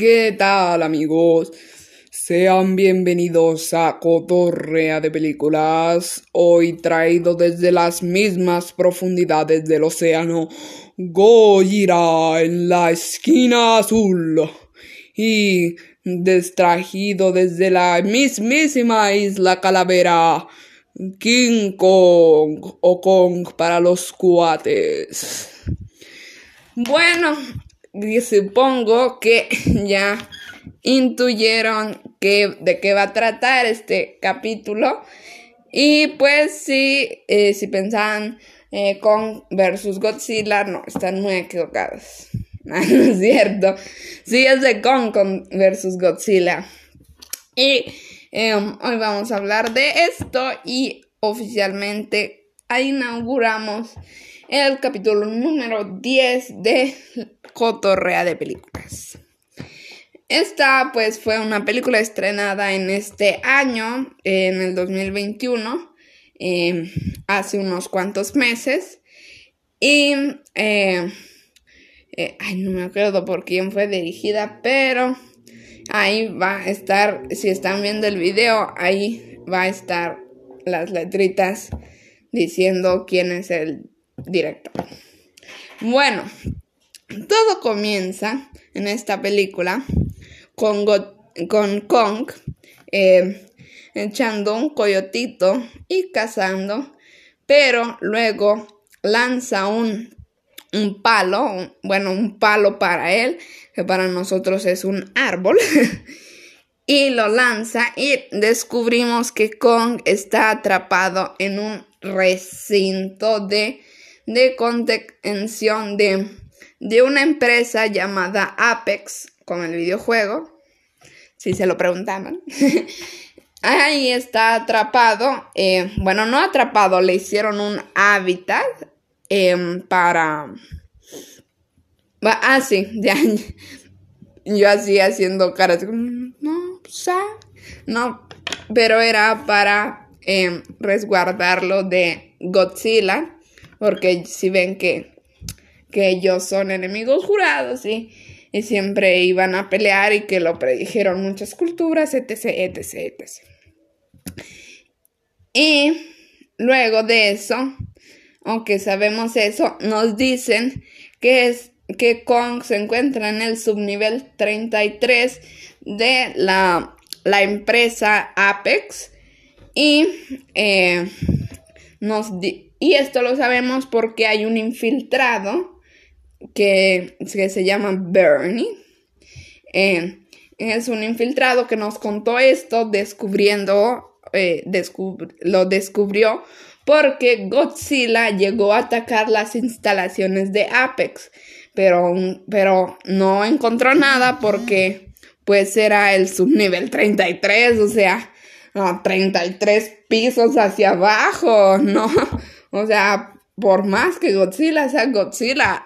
¿Qué tal amigos? Sean bienvenidos a Cotorrea de Películas, hoy traído desde las mismas profundidades del océano, Gojira en la esquina azul y destrajido desde la mismísima isla Calavera, King Kong o Kong para los cuates. Bueno, supongo que ya intuyeron que, de qué va a tratar este capítulo. Y pues sí, eh, si pensaban eh, Kong versus Godzilla, no, están muy equivocados. no es cierto. Sí, es de Kong versus Godzilla. Y em, hoy vamos a hablar de esto y oficialmente inauguramos el capítulo número 10 de Cotorrea de Películas. Esta pues fue una película estrenada en este año, en el 2021, em, hace unos cuantos meses. Y, eh, eh, ay, no me acuerdo por quién fue dirigida, pero ahí va a estar, si están viendo el video, ahí va a estar las letritas diciendo quién es el director. Bueno, todo comienza en esta película con, con Kong eh, echando un coyotito y cazando, pero luego lanza un, un palo, bueno, un palo para él, que para nosotros es un árbol, y lo lanza y descubrimos que Kong está atrapado en un recinto de, de contención de, de una empresa llamada Apex, con el videojuego, si se lo preguntaban. Ahí está atrapado, eh, bueno, no atrapado, le hicieron un hábitat em, para... Ah, sí, ya, yo así haciendo caras, no, pues, ah, no, pero era para em, resguardarlo de Godzilla, porque si ven que, que ellos son enemigos jurados, y y siempre iban a pelear y que lo predijeron muchas culturas, etc, etc, etc. Y luego de eso, aunque sabemos eso, nos dicen que es que Kong se encuentra en el subnivel 33 de la, la empresa Apex y eh, y esto lo sabemos porque hay un infiltrado que, se llama Bernie. Eh, es un infiltrado que nos contó esto descubriendo, eh, lo descubrió porque Godzilla llegó a atacar las instalaciones de Apex, pero, pero no encontró nada porque pues era el subnivel 33, o sea, 33 pisos hacia abajo, ¿no? O sea, por más que Godzilla sea Godzilla,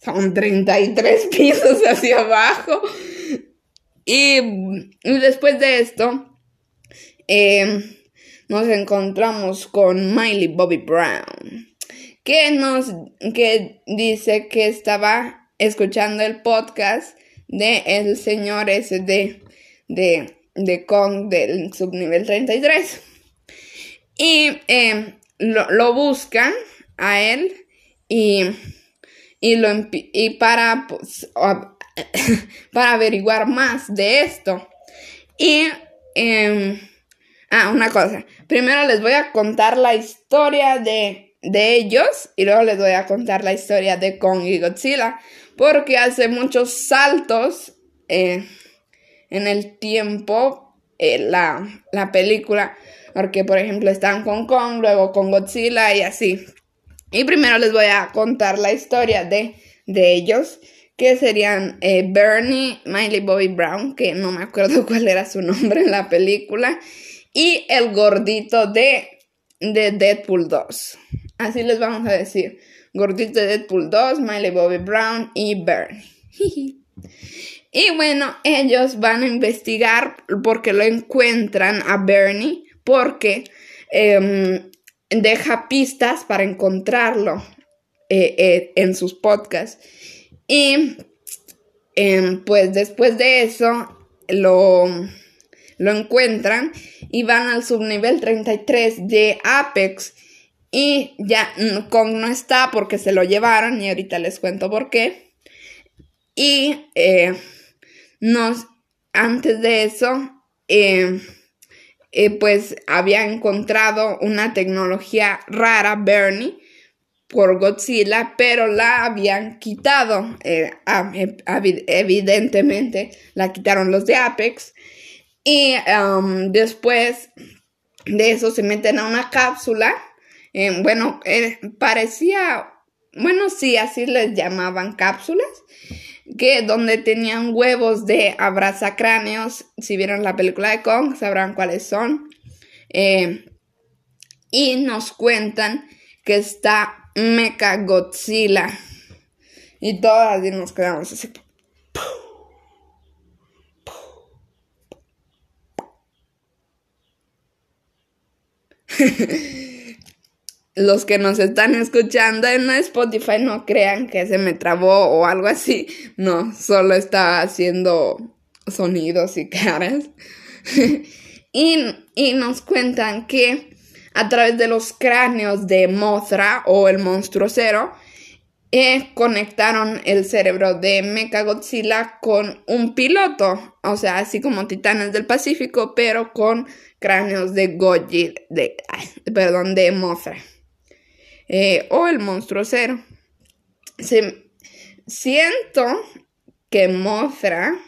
son 33 pisos hacia abajo. Y, después de esto, em, nos encontramos con Miley Bobby Brown, que nos que dice que estaba escuchando el podcast de el señor ese de, de, de Kong del subnivel 33. Y em, lo, lo buscan a él y y, lo, y para, pues, para averiguar más de esto. Y, eh, ah, una cosa, primero les voy a contar la historia de, de ellos y luego les voy a contar la historia de Kong y Godzilla, porque hace muchos saltos eh, en el tiempo eh, la, la película, porque por ejemplo están con Kong, luego con Godzilla y así. Y primero les voy a contar la historia de, de ellos, que serían eh, Bernie, Miley Bobby Brown, que no me acuerdo cuál era su nombre en la película, y el gordito de, de Deadpool 2. Así les vamos a decir. Gordito de Deadpool 2, Miley Bobby Brown y Bernie. y bueno, ellos van a investigar porque lo encuentran a Bernie, porque em, deja pistas para encontrarlo eh, eh, en sus podcasts. Y em, pues después de eso lo, lo encuentran y van al subnivel 33 de Apex. Y ya Kong no está porque se lo llevaron y ahorita les cuento por qué. Y eh, nos, antes de eso, eh, eh, pues había encontrado una tecnología rara, Bernie, por Godzilla, pero la habían quitado. evidentemente, la quitaron los de Apex. Y um, después de eso se meten a una cápsula. bueno, parecía, bueno, sí, así les llamaban cápsulas que donde tenían huevos de abrazacráneos. Si vieron la película de Kong, sabrán cuáles son. Eh, y nos cuentan que está Mecha Godzilla. Y todas nos quedamos así. los que nos están escuchando en Spotify no crean que se me trabó o algo así. No, solo estaba haciendo sonidos y caras. y, y, nos cuentan que a través de los cráneos de Mothra o el monstruo cero, eh, conectaron el cerebro de Mechagodzilla con un piloto, o sea, así como Titanes del Pacífico, pero con cráneos de Godzilla, de, perdón, de Mothra. Eh, o el monstruo cero. siento que Mothra,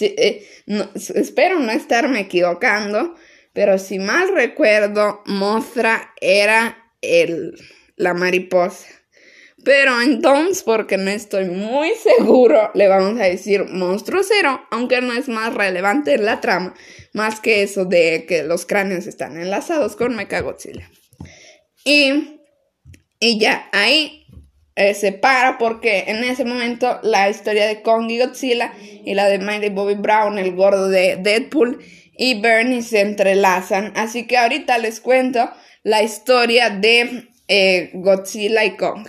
eh, espero no estarme equivocando, pero si mal recuerdo, Mothra era el, la mariposa. Pero entonces, porque no estoy muy seguro, le vamos a decir monstruo cero, aunque no es más relevante en la trama, más que eso de que los cráneos están enlazados con Mechagodzilla. Y y ya, ahí eh, se para porque en ese momento la historia de Kong y Godzilla y la de Mighty Bobby Brown, el gordo de Deadpool y Bernie se entrelazan. Así que ahorita les cuento la historia de eh, Godzilla y Kong.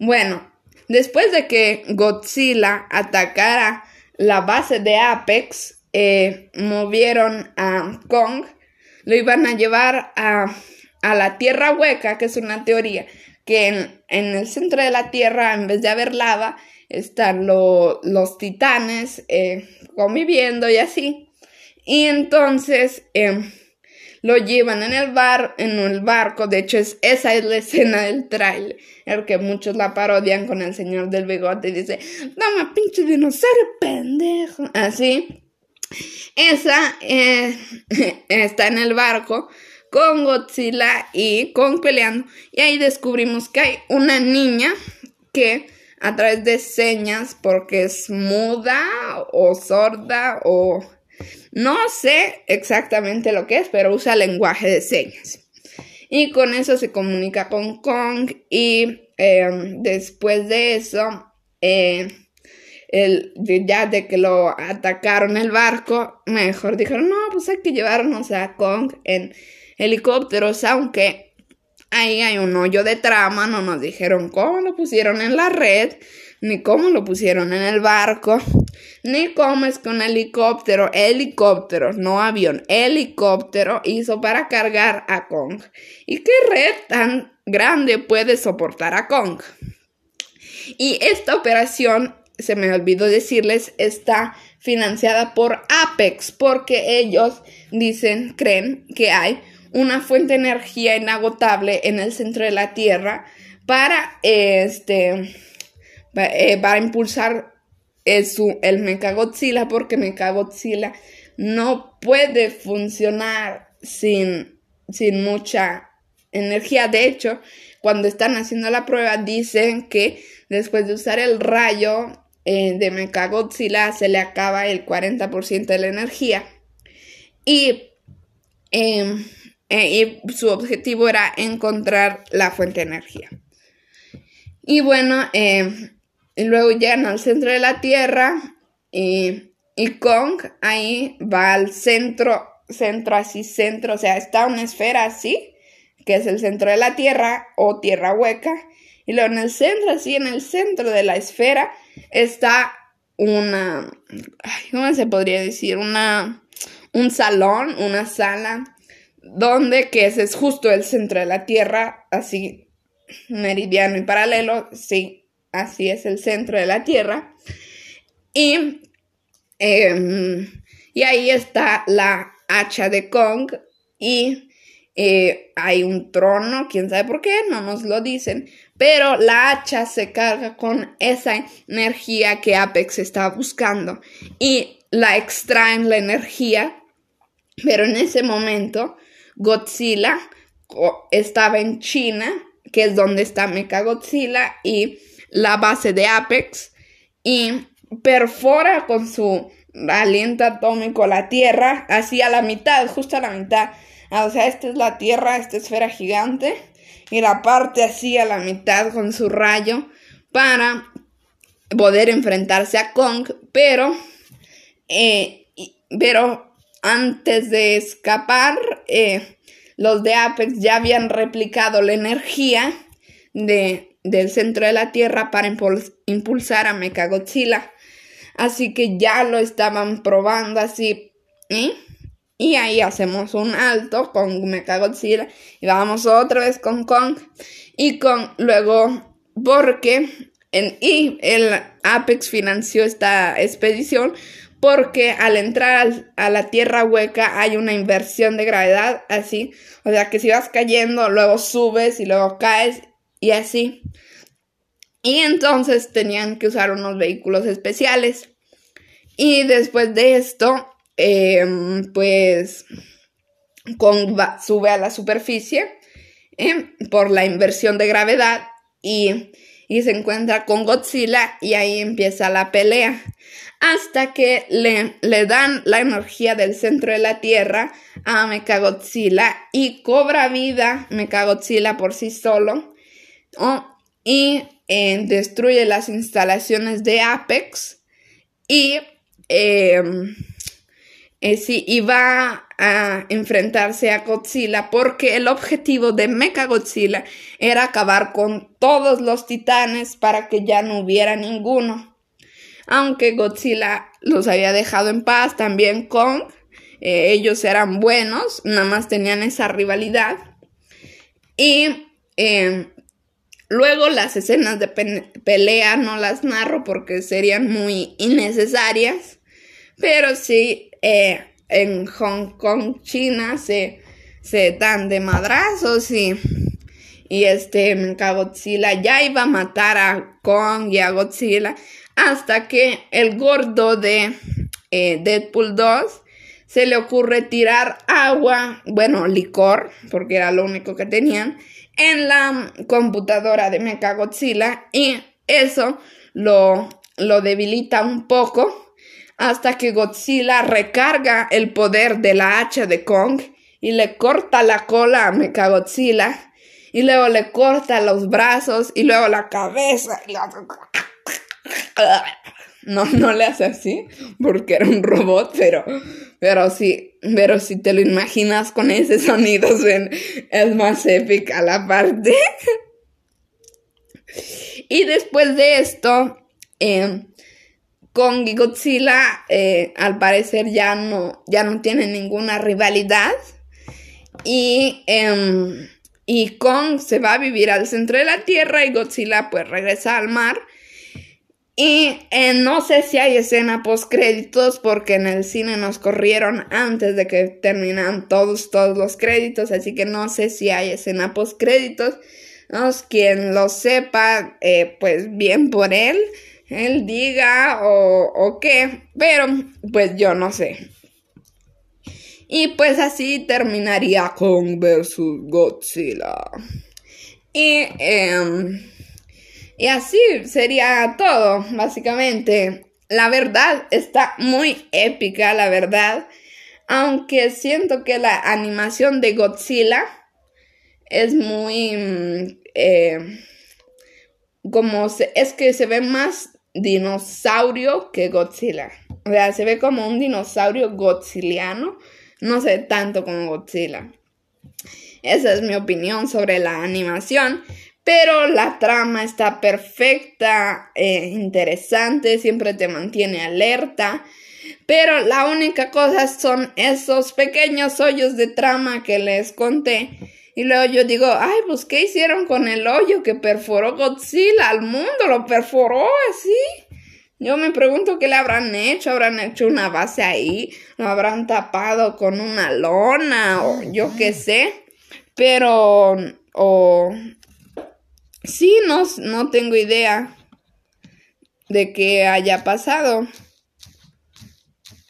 Bueno, después de que Godzilla atacara la base de Apex, eh, movieron a Kong, lo iban a llevar a a la tierra hueca, que es una teoría que en, el centro de la tierra, en vez de haber lava, están los titanes eh, conviviendo y así. Y entonces em, lo llevan en el bar, en el barco. De hecho, es, esa es la escena del trailer. que muchos la parodian con el señor del bigote y dice, dame pinche dinosaurio pendejo. Así. Esa eh, está en el barco con Godzilla y con peleando. Y ahí descubrimos que hay una niña que a través de señas, porque es muda o sorda o no sé exactamente lo que es, pero usa lenguaje de señas. Y con eso se comunica con Kong y em, después de eso, eh, el, ya de que lo atacaron el barco, mejor dijeron, no, pues hay que llevarnos a Kong en helicópteros, aunque ahí hay un hoyo de trama, no nos dijeron cómo lo pusieron en la red, ni cómo lo pusieron en el barco, ni cómo es que un helicóptero, helicóptero, no avión, helicóptero hizo para cargar a Kong. ¿Y qué red tan grande puede soportar a Kong? Y esta operación, se me olvidó decirles, está financiada por Apex, porque ellos dicen, creen que hay una fuente de energía inagotable en el centro de la Tierra para, este, eh, para impulsar el, el Mechagodzilla, porque Mechagodzilla no puede funcionar sin, sin mucha energía. De hecho, cuando están haciendo la prueba, dicen que después de usar el rayo eh, de Mechagodzilla se le acaba el 40% de la energía. Y em, eh, y su objetivo era encontrar la fuente de energía. Y bueno, eh, luego llegan al centro de la Tierra y, y Kong ahí va al centro, centro así, centro, o sea, está una esfera así, que es el centro de la Tierra o Tierra hueca. Y luego en el centro, así, en el centro de la esfera, está una, ¿cómo se podría decir? Una, un salón, una sala, donde que ese es justo el centro de la Tierra, así meridiano y paralelo, sí, así es el centro de la Tierra. Y, em, y ahí está la hacha de Kong y eh, hay un trono, quién sabe por qué, no nos lo dicen, pero la hacha se carga con esa energía que Apex está buscando y la extraen la energía, pero en ese momento Godzilla estaba en China, que es donde está Mechagodzilla y la base de Apex, y perfora con su aliento atómico la Tierra, así a la mitad, justo a la mitad. Ah, o sea, esta es la Tierra, esta esfera gigante, y la parte así a la mitad con su rayo para poder enfrentarse a Kong, pero, eh, pero antes de escapar, eh, los de Apex ya habían replicado la energía de, del centro de la Tierra para impulsar a Mechagodzilla. Así que ya lo estaban probando así. ¿eh? Y ahí hacemos un alto con Mechagodzilla y vamos otra vez con Kong y con luego porque en, y el Apex financió esta expedición porque al entrar a la tierra hueca hay una inversión de gravedad así, o sea que si vas cayendo luego subes y luego caes y así. Y entonces tenían que usar unos vehículos especiales. Y después de esto, Em, pues sube a la superficie em, por la inversión de gravedad y, y, se encuentra con Godzilla y ahí empieza la pelea hasta que le, le dan la energía del centro de la Tierra a Mechagodzilla y cobra vida Mechagodzilla por sí solo y eh, destruye las instalaciones de Apex y em, eh, sí, y va a enfrentarse a Godzilla porque el objetivo de Mechagodzilla era acabar con todos los titanes para que ya no hubiera ninguno. Aunque Godzilla los había dejado en paz, también con eh, ellos eran buenos, nada más tenían esa rivalidad. Y em, luego las escenas de pelea no las narro porque serían muy innecesarias, pero sí eh, en Hong Kong, China, se, se dan de madrazos y, y este Godzilla ya iba a matar a Kong y a Godzilla hasta que el gordo de eh, Deadpool 2 se le ocurre tirar agua, bueno, licor, porque era lo único que tenían, en la computadora de Mechagodzilla y eso lo, lo debilita un poco hasta que Godzilla recarga el poder de la hacha de Kong y le corta la cola a Mechagodzilla y luego le corta los brazos y luego la cabeza no, no le hace así porque era un robot, pero, pero pero si te lo imaginas con ese sonido es más épica la parte. y después de esto, eh, y Godzilla eh, al parecer ya no, ya no tienen ninguna rivalidad. Y, em, y Kong se va a vivir al centro de la Tierra y Godzilla pues regresa al mar. Y eh, no sé si hay escena post créditos porque en el cine nos corrieron antes de que terminan todos, todos los créditos, así que no sé si hay escena post créditos. Quien lo sepa, eh, pues bien por él él diga o, o qué, pero pues yo no sé. Y pues así terminaría con versus Godzilla. Y, em, y así sería todo, básicamente. La verdad está muy épica, la verdad. Aunque siento que la animación de Godzilla es muy... Mm, eh, como se, es que se ve más dinosaurio que Godzilla. O sea, se ve como un dinosaurio godzilliano, no sé tanto como Godzilla. Esa es mi opinión sobre la animación, pero la trama está perfecta, eh, interesante, siempre te mantiene alerta. Pero la única cosa son esos pequeños hoyos de trama que les conté. Y luego yo digo, ay, pues ¿qué hicieron con el hoyo que perforó Godzilla al mundo? Lo perforó así. Yo me pregunto qué le habrán hecho, habrán hecho una base ahí, lo habrán tapado con una lona o yo qué sé. Pero, o, sí, no, no tengo idea de qué haya pasado.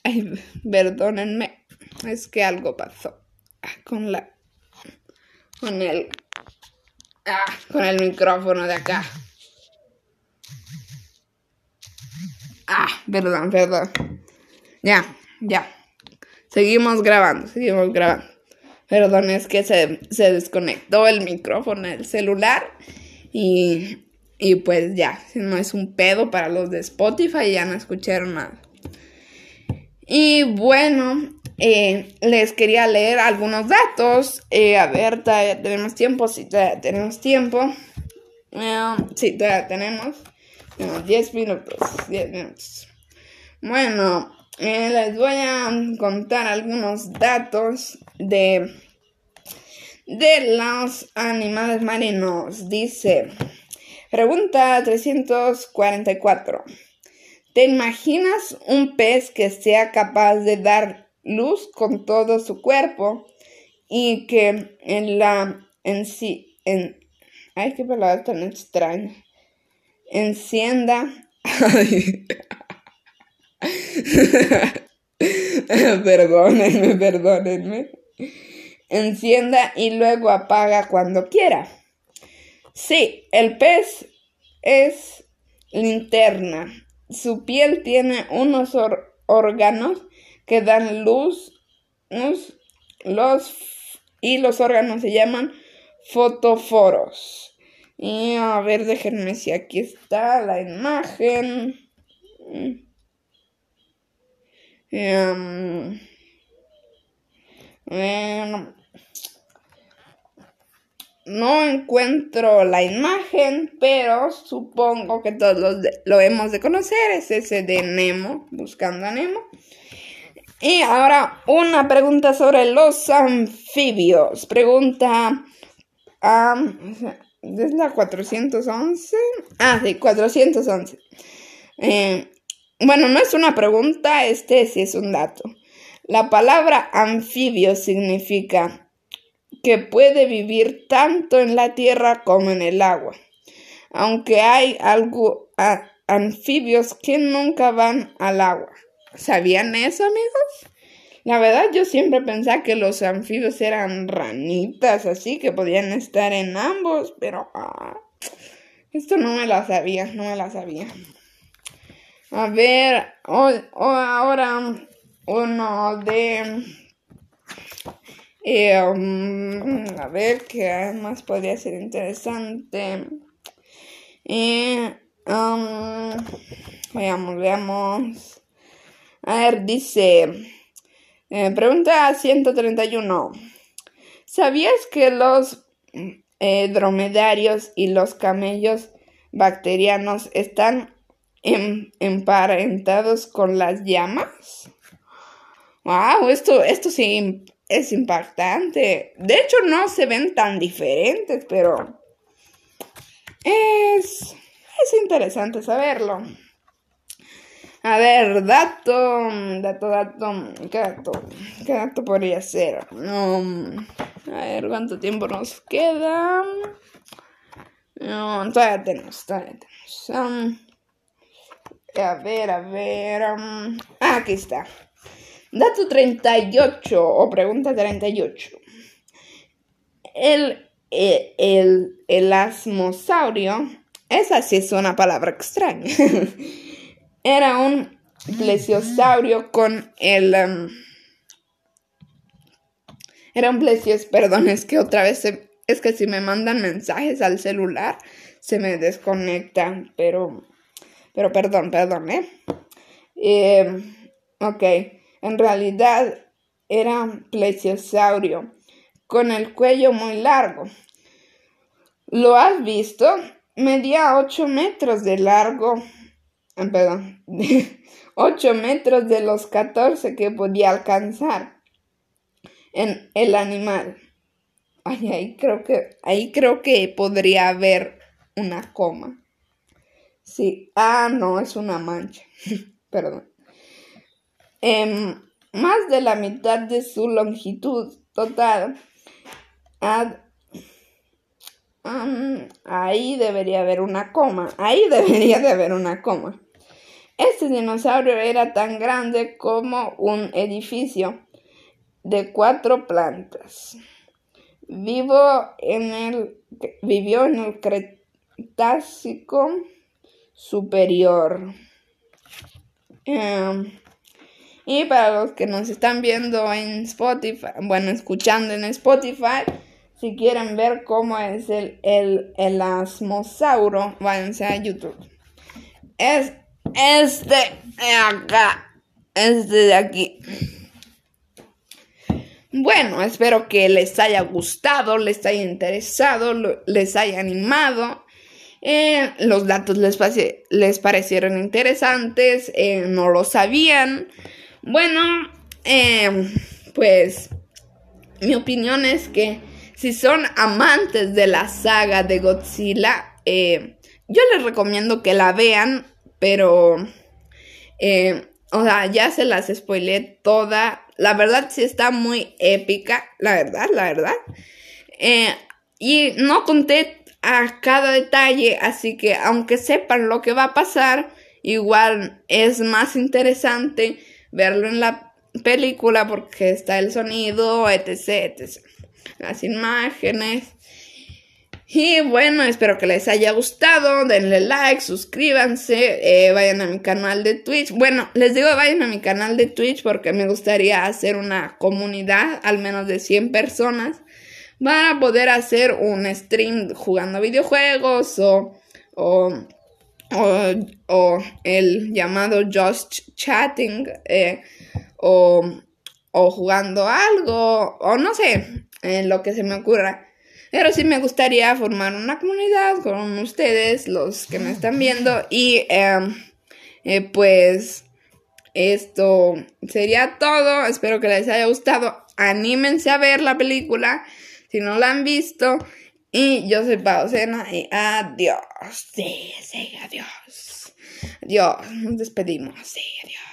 Ay, perdónenme, es que algo pasó ah, con la, con el, ah, con el micrófono de acá. Ah, perdón, perdón. Ya, ya. Seguimos grabando, seguimos grabando. Perdón, es que se, desconectó el micrófono del celular y, y pues ya, no es un pedo para los de Spotify, ya no escucharon nada. Y bueno, eh, les quería leer algunos datos. Eh, a ver, todavía tenemos tiempo, sí, todavía tenemos tiempo. Eh, sí, todavía tenemos. 10 minutos, 10 minutos. Bueno, les voy a contar algunos datos de, de los animales marinos. Dice, pregunta 344. ¿Te imaginas un pez que sea capaz de dar luz con todo su cuerpo y que en la en sí en ay qué palabra tan extraña encienda. perdónenme, perdónenme. Encienda y luego apaga cuando quiera. Sí, el pez es linterna. Su piel tiene unos órganos que dan luz, los, y los órganos se llaman fotoforos. Y a ver, déjenme si aquí está la imagen. Em, no encuentro la imagen, pero supongo que todos lo hemos de conocer. Es ese de Nemo, buscando a Nemo. Y ahora una pregunta sobre los anfibios. Pregunta es la 411. Ah, sí, 411. Eh, bueno, no es una pregunta, este sí es un dato. La palabra anfibio significa que puede vivir tanto en la tierra como en el agua. Aunque hay algo anfibios que nunca van al agua. ¿Sabían eso, amigos? La verdad yo siempre pensaba que los anfibios eran ranitas, así que podían estar en ambos, pero ah, esto no me la sabía, no me la sabía. A ver, ahora uno de... Eh, um, a ver qué más podría ser interesante. Eh, um, veamos, veamos. A ver, dice... Eh, pregunta 131. ¿Sabías que los eh, dromedarios y los camellos bacterianos están em, emparentados con las llamas? Wow, esto, esto sí es impactante. De hecho, no se ven tan diferentes, pero es, es interesante saberlo. A ver, dato, dato, dato, ¿qué dato? ¿Qué dato podría ser? a ver, ¿cuánto tiempo nos queda? No, todavía tenemos, todavía tenemos. Um, a ver, a ver. Um, ah, aquí está. Dato 38 o pregunta 38. El, el, el, el asmosaurio, esa sí es una palabra extraña. Era un plesiosaurio con el... Em, era un plesios, perdón, es que otra vez es que si me mandan mensajes al celular se me desconecta, pero... Pero perdón, perdón, ¿eh? eh ok, en realidad era plesiosaurio con el cuello muy largo. ¿Lo has visto? Medía 8 metros de largo. Ah, perdón. 8 metros de los 14 que podía alcanzar en el animal. Ay, ahí creo que, ahí creo que podría haber una coma. Sí, ah, no, es una mancha. Perdón. Em, más de la mitad de su longitud total. ahí debería haber una coma. Ahí debería de haber una coma. Este dinosaurio era tan grande como un edificio de cuatro plantas. Vivo en el, vivió en el Cretácico superior. Em, y para los que nos están viendo en Spotify, bueno, escuchando en Spotify, si quieren ver cómo es el, el, el asmosauro, váyanse a YouTube. Es este de acá, este de aquí. Bueno, espero que les haya gustado, les haya interesado, les haya animado. Eh, los datos les, parecieron interesantes, eh, no lo sabían. Bueno, eh, pues mi opinión es que si son amantes de la saga de Godzilla, yo les recomiendo que la vean, pero, o sea, ya se las spoilé toda. La verdad sí está muy épica, la verdad, la verdad. y no conté a cada detalle, así que aunque sepan lo que va a pasar, igual es más interesante verlo en la película porque está el sonido, etc, etc. Las imágenes. Y bueno, espero que les haya gustado. Denle like, suscríbanse, eh, vayan a mi canal de Twitch. Bueno, les digo vayan a mi canal de Twitch porque me gustaría hacer una comunidad, al menos de 100 personas van a poder hacer un stream jugando videojuegos o, o, o, el llamado just chatting eh, o, o, jugando algo o no sé, en lo que se me ocurra. Pero sí me gustaría formar una comunidad con ustedes, los que me están viendo. Y em, eh, pues esto sería todo. Espero que les haya gustado. Anímense a ver la película si no la han visto. Y yo soy Paucena y adiós. Sí, sí, adiós. Adiós, nos despedimos. Sí, adiós.